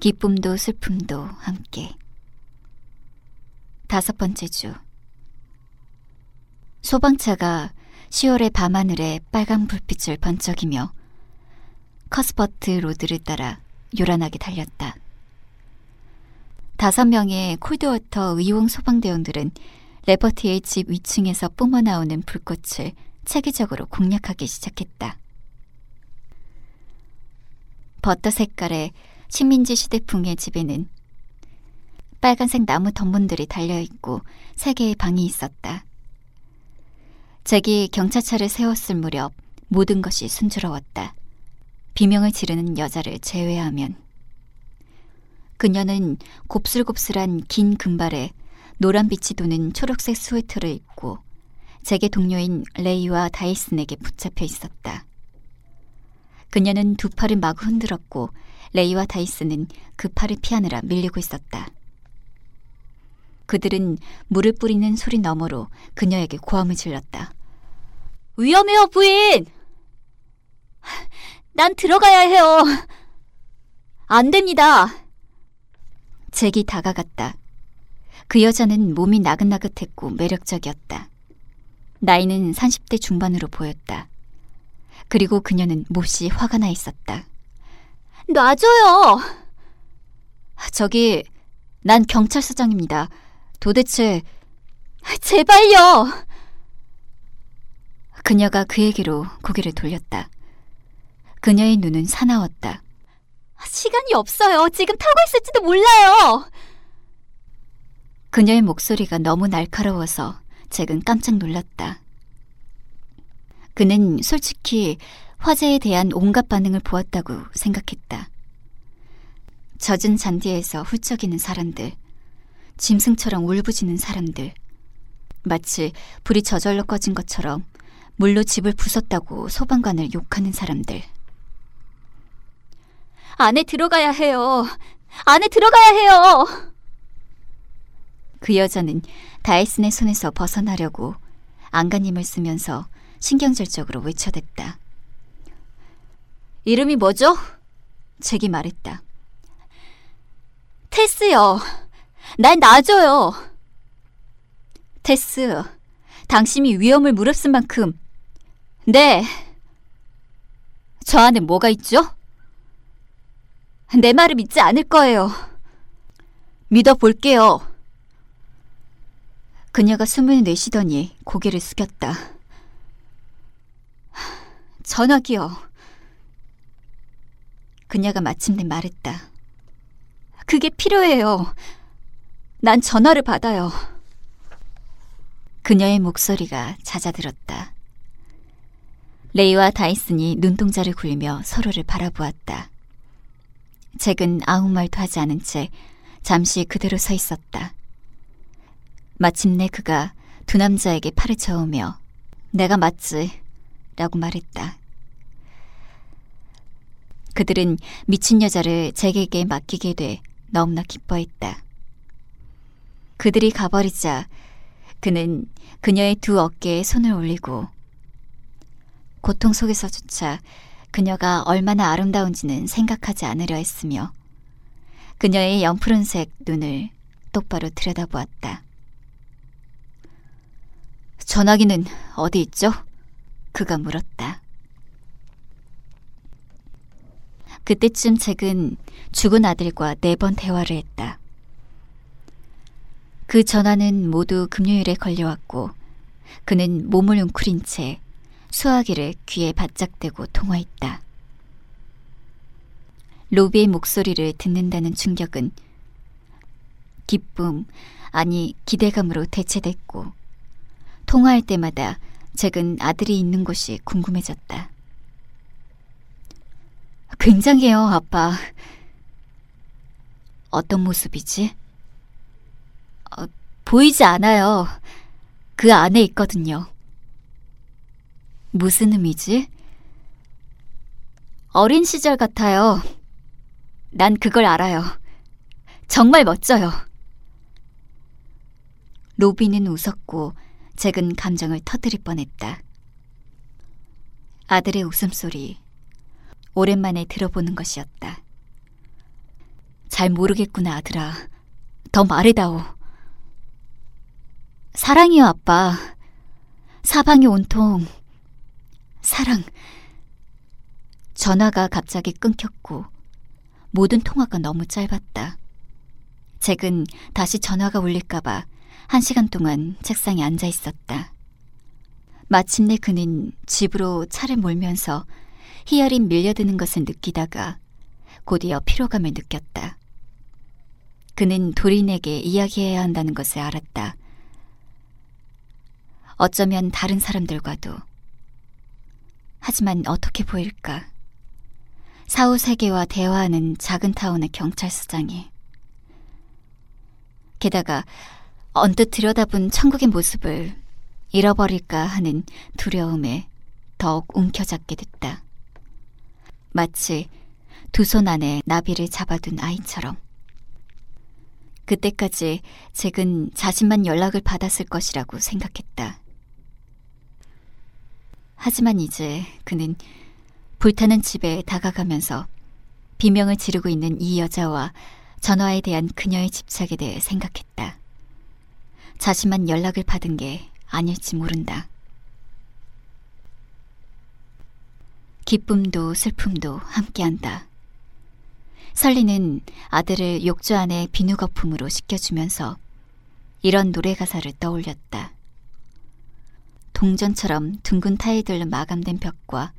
기쁨도 슬픔도 함께. 다섯 번째 주. 소방차가 10월의 밤하늘에 빨간 불빛을 번쩍이며 커스버트 로드를 따라 요란하게 달렸다. 다섯 명의 콜드워터 의용 소방대원들은 레버티의 집 위층에서 뿜어나오는 불꽃을 체계적으로 공략하기 시작했다. 버터 색깔의 식민지 시대풍의 집에는 빨간색 나무 덤문들이 달려있고 세 개의 방이 있었다. 잭이 경찰차를 세웠을 무렵 모든 것이 순조로웠다. 비명을 지르는 여자를 제외하면 그녀는 곱슬곱슬한 긴 금발에 노란빛이 도는 초록색 스웨터를 입고 잭의 동료인 레이와 다이슨에게 붙잡혀 있었다. 그녀는 두 팔을 마구 흔들었고 레이와 다이슨은 그 팔을 피하느라 밀리고 있었다. 그들은 물을 뿌리는 소리 너머로 그녀에게 고함을 질렀다. 위험해요, 부인! 난 들어가야 해요. 안 됩니다. 잭이 다가갔다. 그 여자는 몸이 나긋나긋했고 매력적이었다. 나이는 30대 중반으로 보였다. 그리고 그녀는 몹시 화가 나 있었다. 놔줘요! 저기, 난 경찰서장입니다. 도대체, 제발요! 그녀가 그에게로 고개를 돌렸다. 그녀의 눈은 사나웠다. 시간이 없어요. 지금 타고 있을지도 몰라요. 그녀의 목소리가 너무 날카로워서 잭은 깜짝 놀랐다. 그는 솔직히 화재에 대한 온갖 반응을 보았다고 생각했다. 젖은 잔디에서 훌쩍이는 사람들, 짐승처럼 울부짖는 사람들, 마치 불이 저절로 꺼진 것처럼 물로 집을 부쉈다고 소방관을 욕하는 사람들. 안에 들어가야 해요. 안에 들어가야 해요. 그 여자는 다이슨의 손에서 벗어나려고 안간힘을 쓰면서 신경절적으로 외쳐댔다. 이름이 뭐죠? 잭이 말했다. 테스요. 날 놔줘요. 테스, 당신이 위험을 무릅쓴 만큼 네. 저 안에 뭐가 있죠? 내 말을 믿지 않을 거예요. 믿어볼게요. 그녀가 숨을 내쉬더니 고개를 숙였다. 전화기요. 그녀가 마침내 말했다. 그게 필요해요. 난 전화를 받아요. 그녀의 목소리가 잦아들었다. 레이와 다이슨이 눈동자를 굴리며 서로를 바라보았다. 잭은 아무 말도 하지 않은 채 잠시 그대로 서 있었다. 마침내 그가 두 남자에게 팔을 저으며 내가 맞지 라고 말했다. 그들은 미친 여자를 잭에게 맡기게 돼 너무나 기뻐했다. 그들이 가버리자 그는 그녀의 두 어깨에 손을 올리고 고통 속에서조차 그녀가 얼마나 아름다운지는 생각하지 않으려 했으며 그녀의 영푸른색 눈을 똑바로 들여다보았다. 전화기는 어디 있죠? 그가 물었다. 그때쯤 잭은 죽은 아들과 네 번 대화를 했다. 그 전화는 모두 금요일에 걸려왔고 그는 몸을 웅크린 채 수화기를 귀에 바짝 대고 통화했다. 로비의 목소리를 듣는다는 충격은 기쁨, 아니 기대감으로 대체됐고 통화할 때마다 잭은 아들이 있는 곳이 궁금해졌다. 굉장해요, 아빠. 어떤 모습이지? 어, 보이지 않아요. 그 안에 있거든요. 무슨 의미지? 어린 시절 같아요. 난 그걸 알아요. 정말 멋져요. 로비는 웃었고 잭은 감정을 터뜨릴 뻔했다. 아들의 웃음소리 오랜만에 들어보는 것이었다. 잘 모르겠구나, 아들아. 더 말해다오. 사랑이요, 아빠. 사방이 온통 사랑. 전화가 갑자기 끊겼고 모든 통화가 너무 짧았다. 잭은 다시 전화가 울릴까봐 한 시간 동안 책상에 앉아 있었다. 마침내 그는 집으로 차를 몰면서 희열이 밀려드는 것을 느끼다가 곧이어 피로감을 느꼈다. 그는 도린에게 이야기해야 한다는 것을 알았다. 어쩌면 다른 사람들과도. 하지만 어떻게 보일까? 사후 세계와 대화하는 작은 타운의 경찰서장이. 게다가 언뜻 들여다본 천국의 모습을 잃어버릴까 하는 두려움에 더욱 움켜잡게 됐다. 마치 두 손 안에 나비를 잡아둔 아이처럼. 그때까지 잭은 자신만 연락을 받았을 것이라고 생각했다. 하지만 이제 그는 불타는 집에 다가가면서 비명을 지르고 있는 이 여자와 전화에 대한 그녀의 집착에 대해 생각했다. 자신만 연락을 받은 게 아닐지 모른다. 기쁨도 슬픔도 함께한다. 설리는 아들을 욕조 안에 비누 거품으로 씻겨주면서 이런 노래 가사를 떠올렸다. 동전처럼 둥근 타일들로 마감된 벽과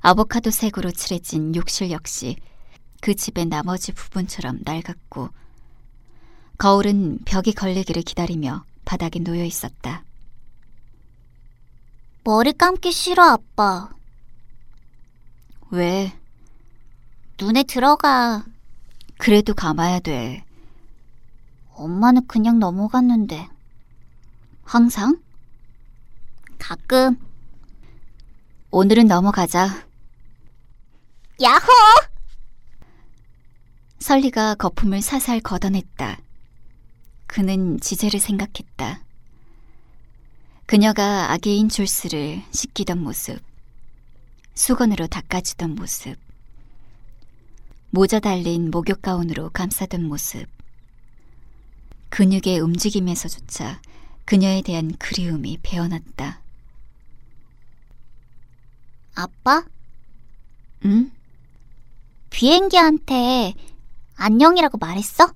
아보카도 색으로 칠해진 욕실 역시 그 집의 나머지 부분처럼 낡았고 거울은 벽이 걸리기를 기다리며 바닥에 놓여 있었다. 머리 감기 싫어, 아빠. 왜? 눈에 들어가. 그래도 감아야 돼. 엄마는 그냥 넘어갔는데. 항상? 가끔. 오늘은 넘어가자. 야호! 설리가 거품을 사살 걷어냈다. 그는 지제를 생각했다. 그녀가 아기인 줄스를 씻기던 모습, 수건으로 닦아주던 모습, 모자 달린 목욕 가운으로 감싸던 모습, 근육의 움직임에서조차 그녀에 대한 그리움이 배어났다. 아빠? 응? 비행기한테 안녕이라고 말했어?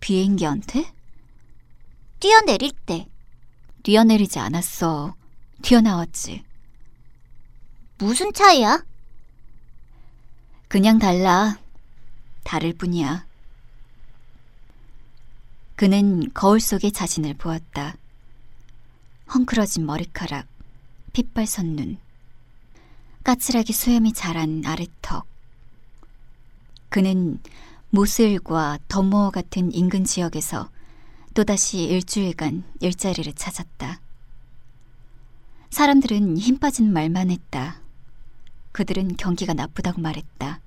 비행기한테? 뛰어내릴 때. 뛰어내리지 않았어. 튀어나왔지. 무슨 차이야? 그냥 달라. 다를 뿐이야. 그는 거울 속의 자신을 보았다. 헝클어진 머리카락, 핏발 선 눈, 까칠하게 수염이 자란 아래턱. 그는 모슬과 더모어 같은 인근 지역에서 또다시 일주일간 일자리를 찾았다. 사람들은 힘 빠진 말만 했다. 그들은 경기가 나쁘다고 말했다.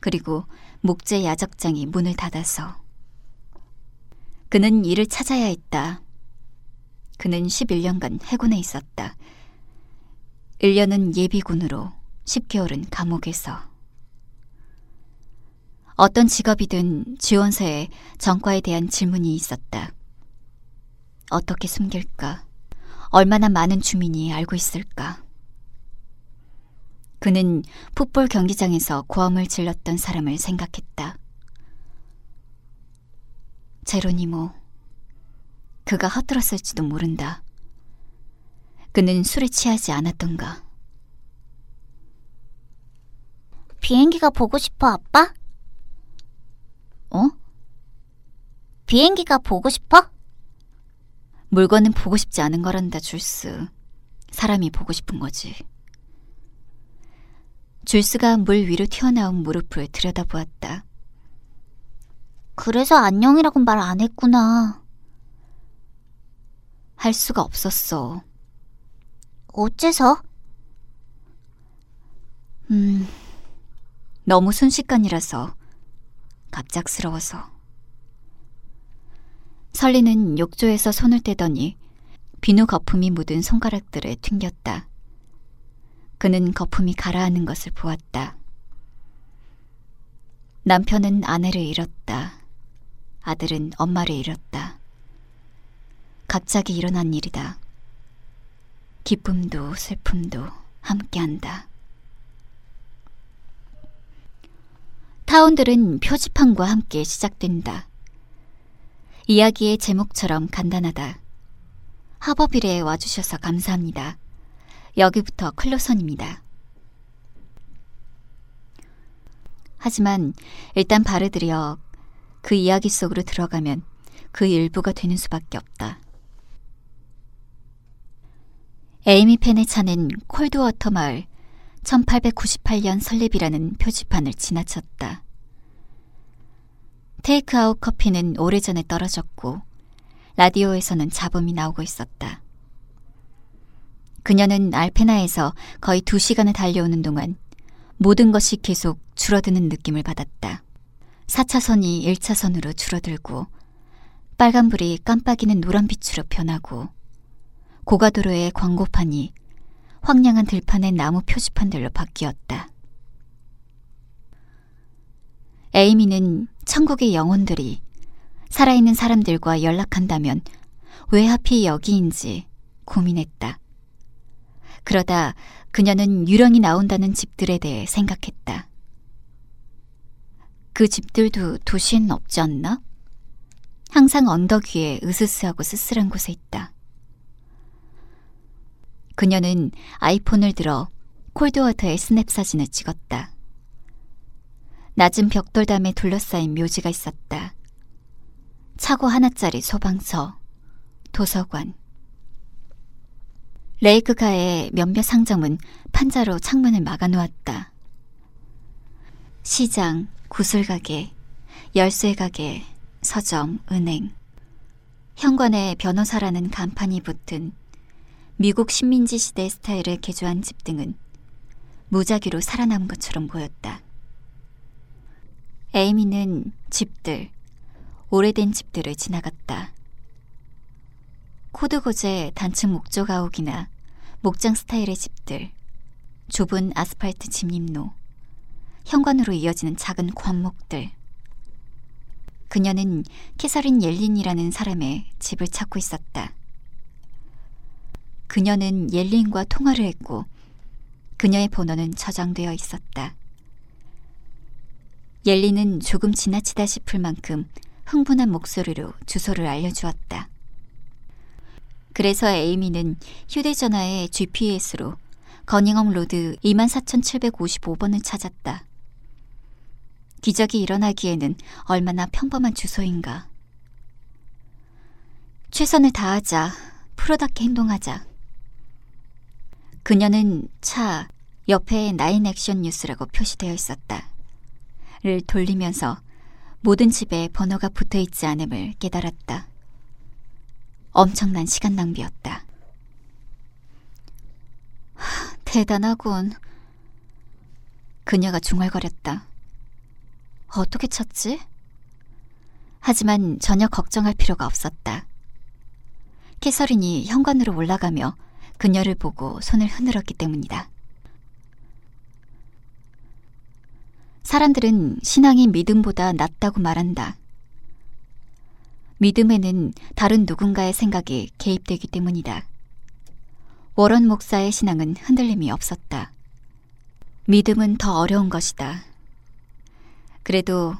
그리고 목재 야적장이 문을 닫아서. 그는 일을 찾아야 했다. 그는 11년간 해군에 있었다. 1년은 예비군으로, 10개월은 감옥에서. 어떤 직업이든 지원서에 전과에 대한 질문이 있었다. 어떻게 숨길까? 얼마나 많은 주민이 알고 있을까? 그는 풋볼 경기장에서 고함을 질렀던 사람을 생각했다. 제로니모. 그가 헛들었을지도 모른다. 그는 술에 취하지 않았던가. 비행기가 보고 싶어, 아빠? 어? 비행기가 보고 싶어? 물건은 보고 싶지 않은 거란다, 줄스. 사람이 보고 싶은 거지. 줄스가 물 위로 튀어나온 무릎을 들여다보았다. 그래서 안녕이라고 말 안 했구나. 할 수가 없었어. 어째서? 음, 너무 순식간이라서 갑작스러워서. 설리는 욕조에서 손을 떼더니 비누 거품이 묻은 손가락들을 튕겼다. 그는 거품이 가라앉는 것을 보았다. 남편은 아내를 잃었다. 아들은 엄마를 잃었다. 갑자기 일어난 일이다. 기쁨도 슬픔도 함께한다. 타운들은 표지판과 함께 시작된다. 이야기의 제목처럼 간단하다. 하버빌에 와주셔서 감사합니다. 여기부터 클로선입니다. 하지만 일단 발을 들여 그 이야기 속으로 들어가면 그 일부가 되는 수밖에 없다. 에이미 펜의 차는 콜드워터 마을 1898년 설립이라는 표지판을 지나쳤다. 테이크아웃 커피는 오래전에 떨어졌고 라디오에서는 잡음이 나오고 있었다. 그녀는 알페나에서 거의 두 시간을 달려오는 동안 모든 것이 계속 줄어드는 느낌을 받았다. 4차선이 1차선으로 줄어들고 빨간불이 깜빡이는 노란빛으로 변하고 고가도로의 광고판이 황량한 들판의 나무 표지판들로 바뀌었다. 에이미는 천국의 영혼들이 살아있는 사람들과 연락한다면 왜 하필 여기인지 고민했다. 그러다 그녀는 유령이 나온다는 집들에 대해 생각했다. 그 집들도 도시엔 없지 않나? 항상 언덕 위에 으스스하고 쓸쓸한 곳에 있다. 그녀는 아이폰을 들어 콜드워터의 스냅 사진을 찍었다. 낮은 벽돌담에 둘러싸인 묘지가 있었다. 차고 하나짜리 소방서, 도서관. 레이크가의 몇몇 상점은 판자로 창문을 막아놓았다. 시장, 구슬가게, 열쇠가게, 서점, 은행. 현관에 변호사라는 간판이 붙은 미국 식민지 시대 스타일을 개조한 집 등은 무작위로 살아남은 것처럼 보였다. 에이미는 집들, 오래된 집들을 지나갔다. 코드고제 단층 목조 가옥이나 목장 스타일의 집들, 좁은 아스팔트 집림로, 현관으로 이어지는 작은 관목들. 그녀는 캐서린 옐린이라는 사람의 집을 찾고 있었다. 그녀는 옐린과 통화를 했고 그녀의 번호는 저장되어 있었다. 옐린은 조금 지나치다 싶을 만큼 흥분한 목소리로 주소를 알려주었다. 그래서 에이미는 휴대전화의 GPS로 거닝엄 로드 24,755번을 찾았다. 기적이 일어나기에는 얼마나 평범한 주소인가. 최선을 다하자, 프로답게 행동하자. 그녀는 차 옆에 나인 액션 뉴스라고 표시되어 있었다. 를 돌리면서 모든 집에 번호가 붙어 있지 않음을 깨달았다. 엄청난 시간 낭비였다. 하, 대단하군. 그녀가 중얼거렸다. 어떻게 찾지? 하지만 전혀 걱정할 필요가 없었다. 캐서린이 현관으로 올라가며 그녀를 보고 손을 흔들었기 때문이다. 사람들은 신앙이 믿음보다 낫다고 말한다. 믿음에는 다른 누군가의 생각이 개입되기 때문이다. 워런 목사의 신앙은 흔들림이 없었다. 믿음은 더 어려운 것이다. 그래도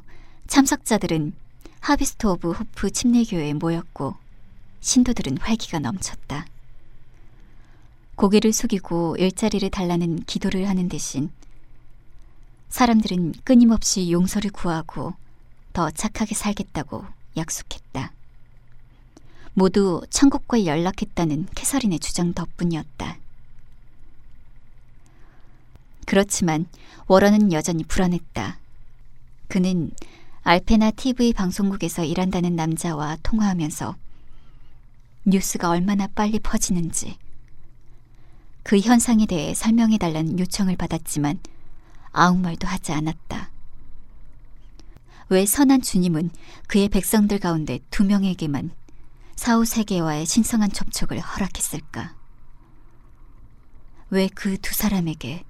참석자들은 하비스트 오브 호프 침례교회에 모였고 신도들은 활기가 넘쳤다. 고개를 숙이고 일자리를 달라는 기도를 하는 대신 사람들은 끊임없이 용서를 구하고 더 착하게 살겠다고 약속했다. 모두 천국과 연락했다는 캐서린의 주장 덕분이었다. 그렇지만 워런은 여전히 불안했다. 그는 알페나 TV 방송국에서 일한다는 남자와 통화하면서 뉴스가 얼마나 빨리 퍼지는지 그 현상에 대해 설명해 달라는 요청을 받았지만 아무 말도 하지 않았다. 왜 선한 주님은 그의 백성들 가운데 두 명에게만 사후 세계와의 신성한 접촉을 허락했을까? 왜 그 두 사람에게?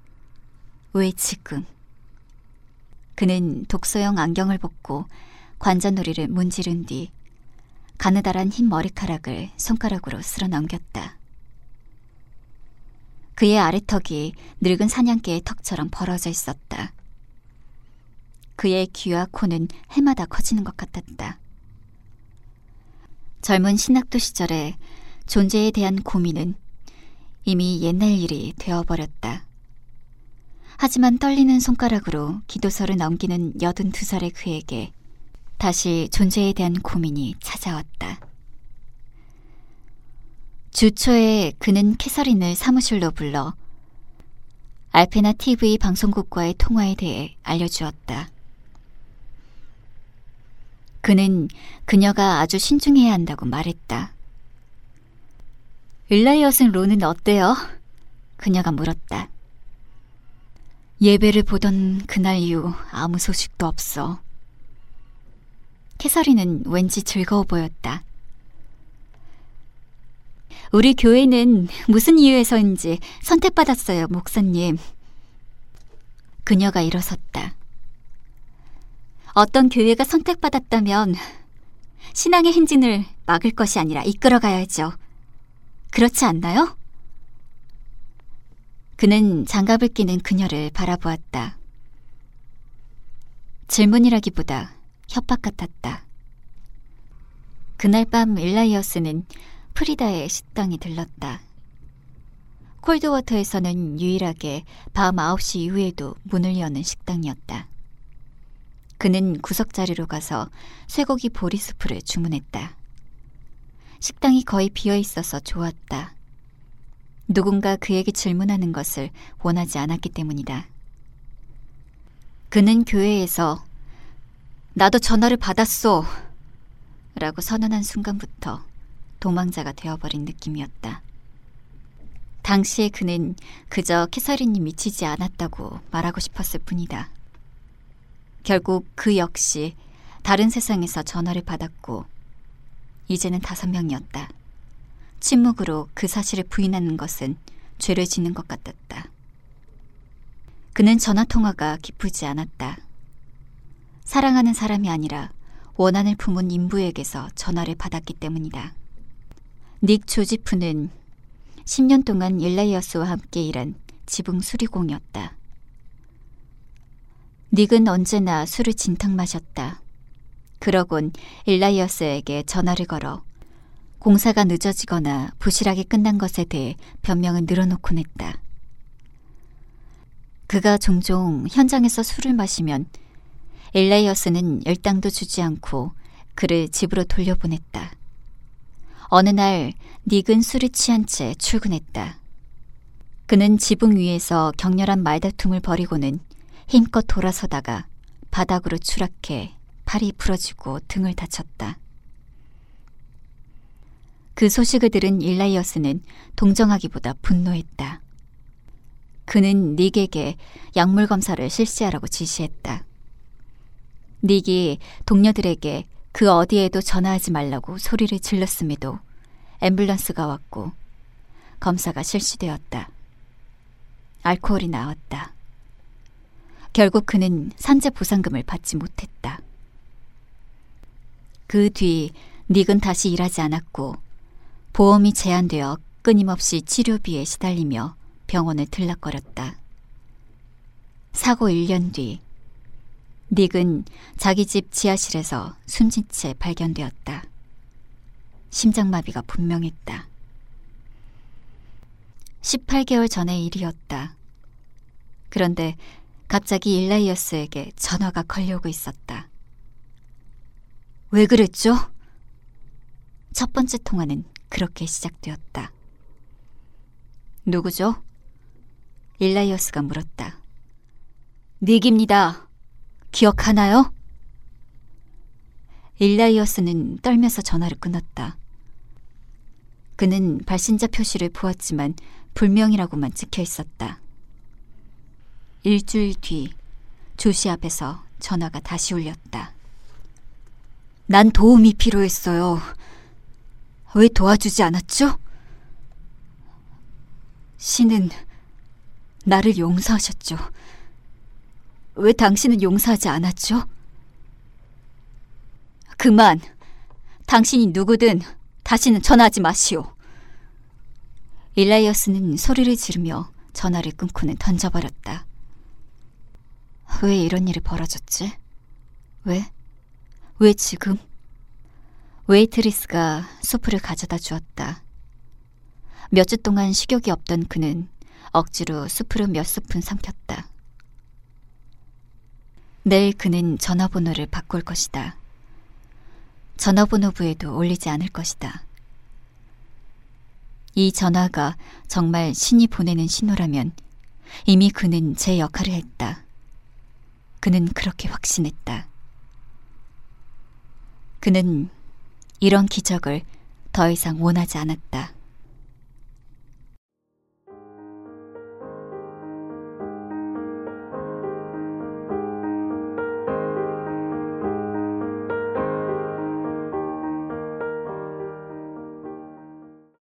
왜 지금? 그는 독서용 안경을 벗고 관자놀이를 문지른 뒤 가느다란 흰 머리카락을 손가락으로 쓸어 넘겼다. 그의 아래턱이 늙은 사냥개의 턱처럼 벌어져 있었다. 그의 귀와 코는 해마다 커지는 것 같았다. 젊은 신학도 시절에 존재에 대한 고민은 이미 옛날 일이 되어버렸다. 하지만 떨리는 손가락으로 기도서를 넘기는 여든 두 살의 그에게 다시 존재에 대한 고민이 찾아왔다. 주초에 그는 캐서린을 사무실로 불러 알페나 TV 방송국과의 통화에 대해 알려주었다. 그는 그녀가 아주 신중해야 한다고 말했다. 일라이엇은 론은 어때요? 그녀가 물었다. 예배를 보던 그날 이후 아무 소식도 없어. 캐서린은 왠지 즐거워 보였다. 우리 교회는 무슨 이유에서인지 선택받았어요, 목사님. 그녀가 일어섰다. 어떤 교회가 선택받았다면 신앙의 행진을 막을 것이 아니라 이끌어가야죠. 그렇지 않나요? 그는 장갑을 끼는 그녀를 바라보았다. 질문이라기보다 협박 같았다. 그날 밤 일라이어스는 프리다의 식당에 들렀다. 콜드워터에서는 유일하게 밤 9시 이후에도 문을 여는 식당이었다. 그는 구석자리로 가서 쇠고기 보리수프를 주문했다. 식당이 거의 비어 있어서 좋았다. 누군가 그에게 질문하는 것을 원하지 않았기 때문이다. 그는 교회에서 나도 전화를 받았소. 라고 선언한 순간부터 도망자가 되어버린 느낌이었다. 당시에 그는 그저 캐서린이 미치지 않았다고 말하고 싶었을 뿐이다. 결국 그 역시 다른 세상에서 전화를 받았고, 이제는 다섯 명이었다. 침묵으로 그 사실을 부인하는 것은 죄를 짓는 것 같았다. 그는 전화 통화가 기쁘지 않았다. 사랑하는 사람이 아니라 원한을 품은 인부에게서 전화를 받았기 때문이다. 닉 조지프는 10년 동안 일라이어스와 함께 일한 지붕 수리공이었다. 닉은 언제나 술을 진탕 마셨다. 그러곤 일라이어스에게 전화를 걸어 공사가 늦어지거나 부실하게 끝난 것에 대해 변명을 늘어놓곤 했다. 그가 종종 현장에서 술을 마시면 일라이어스는 일당도 주지 않고 그를 집으로 돌려보냈다. 어느 날 닉은 술에 취한 채 출근했다. 그는 지붕 위에서 격렬한 말다툼을 벌이고는 힘껏 돌아서다가 바닥으로 추락해 팔이 부러지고 등을 다쳤다. 그 소식을 들은 일라이어스는 동정하기보다 분노했다. 그는 닉에게 약물 검사를 실시하라고 지시했다. 닉이 동료들에게 그 어디에도 전화하지 말라고 소리를 질렀음에도 앰뷸런스가 왔고 검사가 실시되었다. 알코올이 나왔다. 결국 그는 산재 보상금을 받지 못했다. 그 뒤 닉은 다시 일하지 않았고 보험이 제한되어 끊임없이 치료비에 시달리며 병원을 들락거렸다. 사고 1년 뒤 닉은 자기 집 지하실에서 숨진 채 발견되었다. 심장마비가 분명했다. 18개월 전의 일이었다. 그런데 갑자기 일라이어스에게 전화가 걸려오고 있었다. 왜 그랬죠? 첫 번째 통화는 그렇게 시작되었다. 누구죠? 일라이어스가 물었다. 닉입니다. 기억하나요? 일라이어스는 떨면서 전화를 끊었다. 그는 발신자 표시를 보았지만 불명이라고만 찍혀 있었다. 일주일 뒤 조시 앞에서 전화가 다시 울렸다. 난 도움이 필요했어요. 왜 도와주지 않았죠? 신은 나를 용서하셨죠. 왜 당신은 용서하지 않았죠? 그만. 당신이 누구든 다시는 전화하지 마시오. 일라이어스는 소리를 지르며 전화를 끊고는 던져버렸다. 왜 이런 일이 벌어졌지? 왜? 왜 지금? 웨이트리스가 수프를 가져다 주었다. 몇 주 동안 식욕이 없던 그는 억지로 수프를 몇 스푼 삼켰다. 내일 그는 전화번호를 바꿀 것이다. 전화번호부에도 올리지 않을 것이다. 이 전화가 정말 신이 보내는 신호라면 이미 그는 제 역할을 했다. 그는 그렇게 확신했다. 그는 이런 기적을 더 이상 원하지 않았다.